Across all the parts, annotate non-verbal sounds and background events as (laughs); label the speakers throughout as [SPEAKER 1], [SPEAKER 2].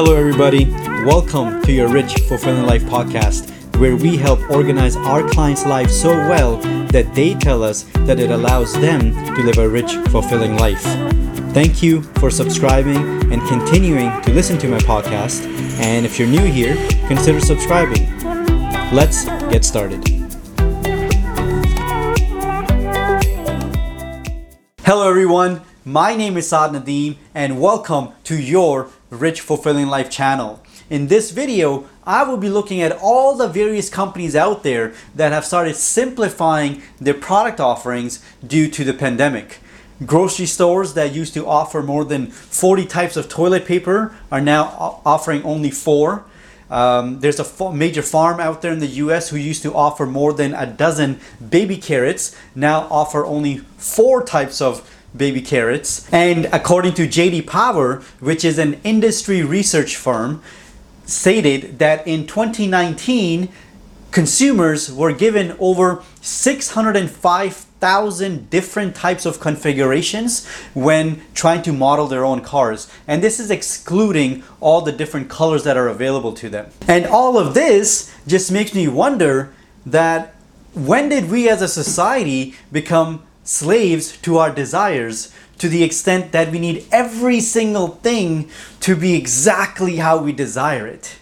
[SPEAKER 1] Hello, everybody. Welcome to your Rich Fulfilling Life podcast, where we help organize our clients' lives so well that they tell us that it allows them to live a rich, fulfilling life. Thank you for subscribing and continuing to listen to my podcast. And if you're new here, consider subscribing. Let's get started. Hello, everyone. My name is Saad Nadeem, and welcome to your Rich Fulfilling Life channel. In this video, I will be looking at all the various companies out there that have started simplifying their product offerings due to the pandemic. Grocery stores that used to offer more than 40 types of toilet paper are now offering only four. Um, there's a major farm out there in the US who used to offer more than a dozen baby carrots, now offer only four types of baby carrots. And according to JD Power, which is an industry research firm, stated that in 2019, consumers were given over 605,000 different types of configurations when trying to model their own cars. And this is excluding all the different colors that are available to them. And all of this just makes me wonder that when did we as a society become slaves to our desires to the extent that we need every single thing to be exactly how we desire it.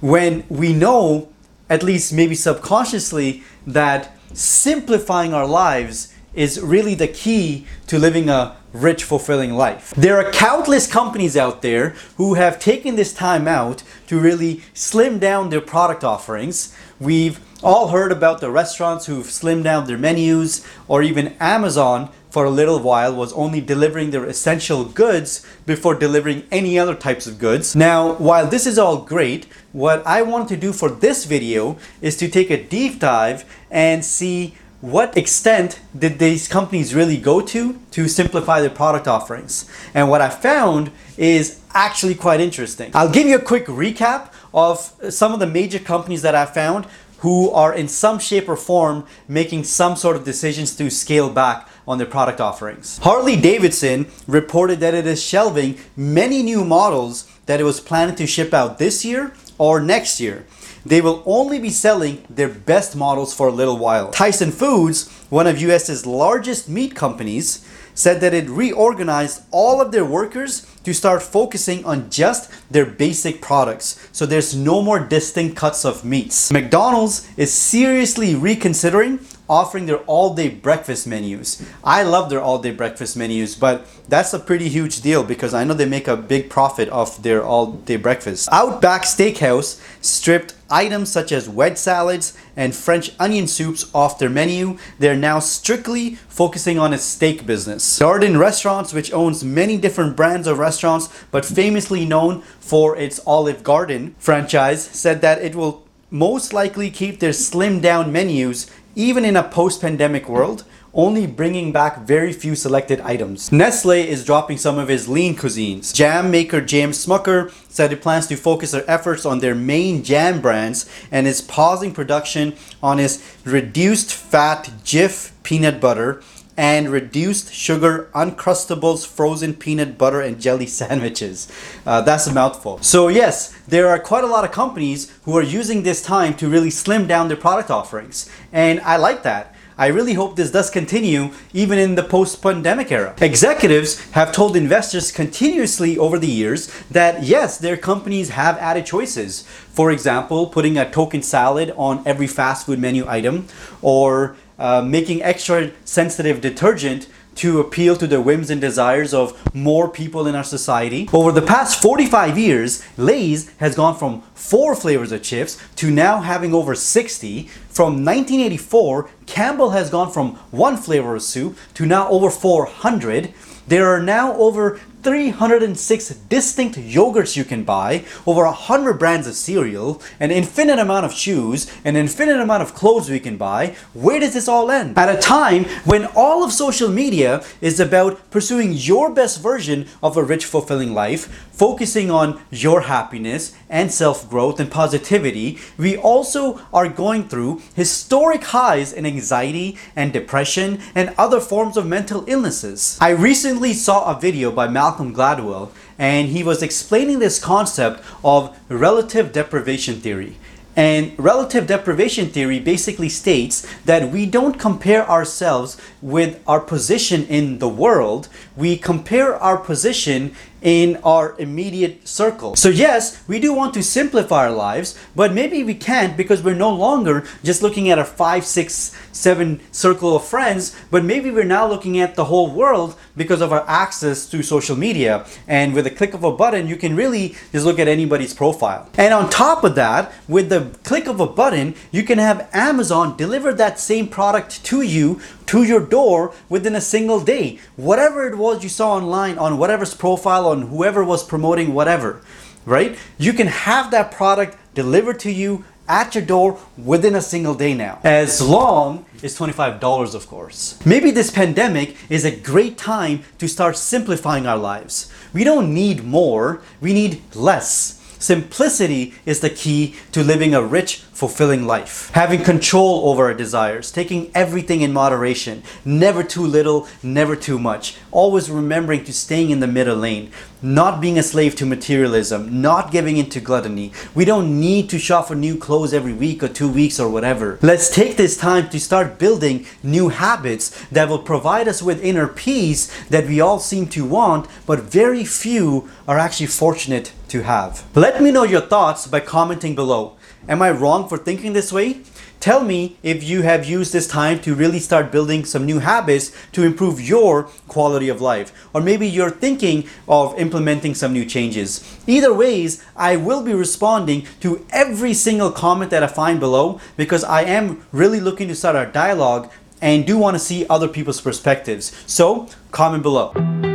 [SPEAKER 1] When we know, at least maybe subconsciously, that simplifying our lives is really the key to living a rich, fulfilling life. There are countless companies out there who have taken this time out to really slim down their product offerings. We've all heard about the restaurants who've slimmed down their menus, or even Amazon for a little while was only delivering their essential goods before delivering any other types of goods. Now, while this is all great, what I want to do for this video is to take a deep dive and see what extent did these companies really go to to simplify their product offerings? And what I found is actually quite interesting. I'll give you a quick recap of some of the major companies that I found who are in some shape or form making some sort of decisions to scale back on their product offerings. Harley Davidson reported that it is shelving many new models that it was planning to ship out this year or next year. They will only be selling their best models for a little while. Tyson Foods, one of US's largest meat companies, said that it reorganized all of their workers to start focusing on just their basic products. So there's no more distinct cuts of meats. McDonald's is seriously reconsidering offering their all-day breakfast menus. I love their all-day breakfast menus, but that's a pretty huge deal because I know they make a big profit off their all-day breakfast. Outback Steakhouse stripped items such as wedge salads and French onion soups off their menu. They're now strictly focusing on its steak business. Darden Restaurants, which owns many different brands of restaurants but famously known for its Olive Garden franchise, said that it will most likely keep their slimmed down menus even in a post pandemic world, only bringing back very few selected items. Nestle is dropping some of its lean cuisines. Jam maker J.M. Smucker said it plans to focus their efforts on their main jam brands and is pausing production on his reduced fat Jif peanut butter and reduced sugar Uncrustables frozen peanut butter and jelly (laughs) sandwiches. Uh, that's a mouthful. So, yes, there are quite a lot of companies who are using this time to really slim down their product offerings. And I like that. I really hope this does continue even in the post pandemic era. Executives have told investors continuously over the years that yes, their companies have added choices. For example, putting a token salad on every fast food menu item or uh, making extra sensitive detergent to appeal to the whims and desires of more people in our society. Over the past 45 years, Lay's has gone from four flavors of chips to now having over 60. From 1984, Campbell has gone from one flavor of soup to now over 400. There are now over 306 distinct yogurts you can buy, over 100 brands of cereal, an infinite amount of shoes, an infinite amount of clothes we can buy. Where does this all end? At a time when all of social media is about pursuing your best version of a rich, fulfilling life, focusing on your happiness and self growth and positivity, we also are going through historic highs in anxiety and depression and other forms of mental illnesses. I recently saw a video by Malcolm Malcolm Gladwell, and he was explaining this concept of relative deprivation theory. And relative deprivation theory basically states that we don't compare ourselves with our position in the world, we compare our position in our immediate circle. So, yes, we do want to simplify our lives, but maybe we can't because we're no longer just looking at a five, six, seven circle of friends, but maybe we're now looking at the whole world because of our access to social media. And with a click of a button, you can really just look at anybody's profile. And on top of that, with the click of a button, you can have Amazon deliver that same product to you to your door within a single day. Whatever it was you saw online on whatever's profile, on whoever was promoting whatever, right? You can have that product delivered to you at your door within a single day now. As long as $25, of course. Maybe this pandemic is a great time to start simplifying our lives. We don't need more, we need less. Simplicity is the key to living a rich, fulfilling life. Having control over our desires, taking everything in moderation, never too little, never too much. Always remembering to staying in the middle lane, not being a slave to materialism, not giving into gluttony. We don't need to shop for new clothes every week or two weeks or whatever. Let's take this time to start building new habits that will provide us with inner peace that we all seem to want, but very few are actually fortunate to have. Let me know your thoughts by commenting below. Am I wrong for thinking this way? Tell me if you have used this time to really start building some new habits to improve your quality of life. Or maybe you're thinking of implementing some new changes. Either ways, I will be responding to every single comment that I find below because I am really looking to start a dialogue and do want to see other people's perspectives. So, comment below.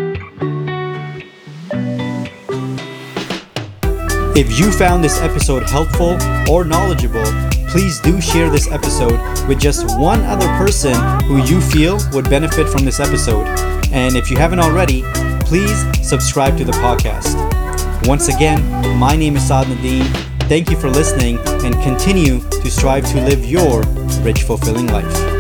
[SPEAKER 1] If you found this episode helpful or knowledgeable, please do share this episode with just one other person who you feel would benefit from this episode. And if you haven't already, please subscribe to the podcast. Once again, my name is Saad Nadeem. Thank you for listening and continue to strive to live your rich, fulfilling life.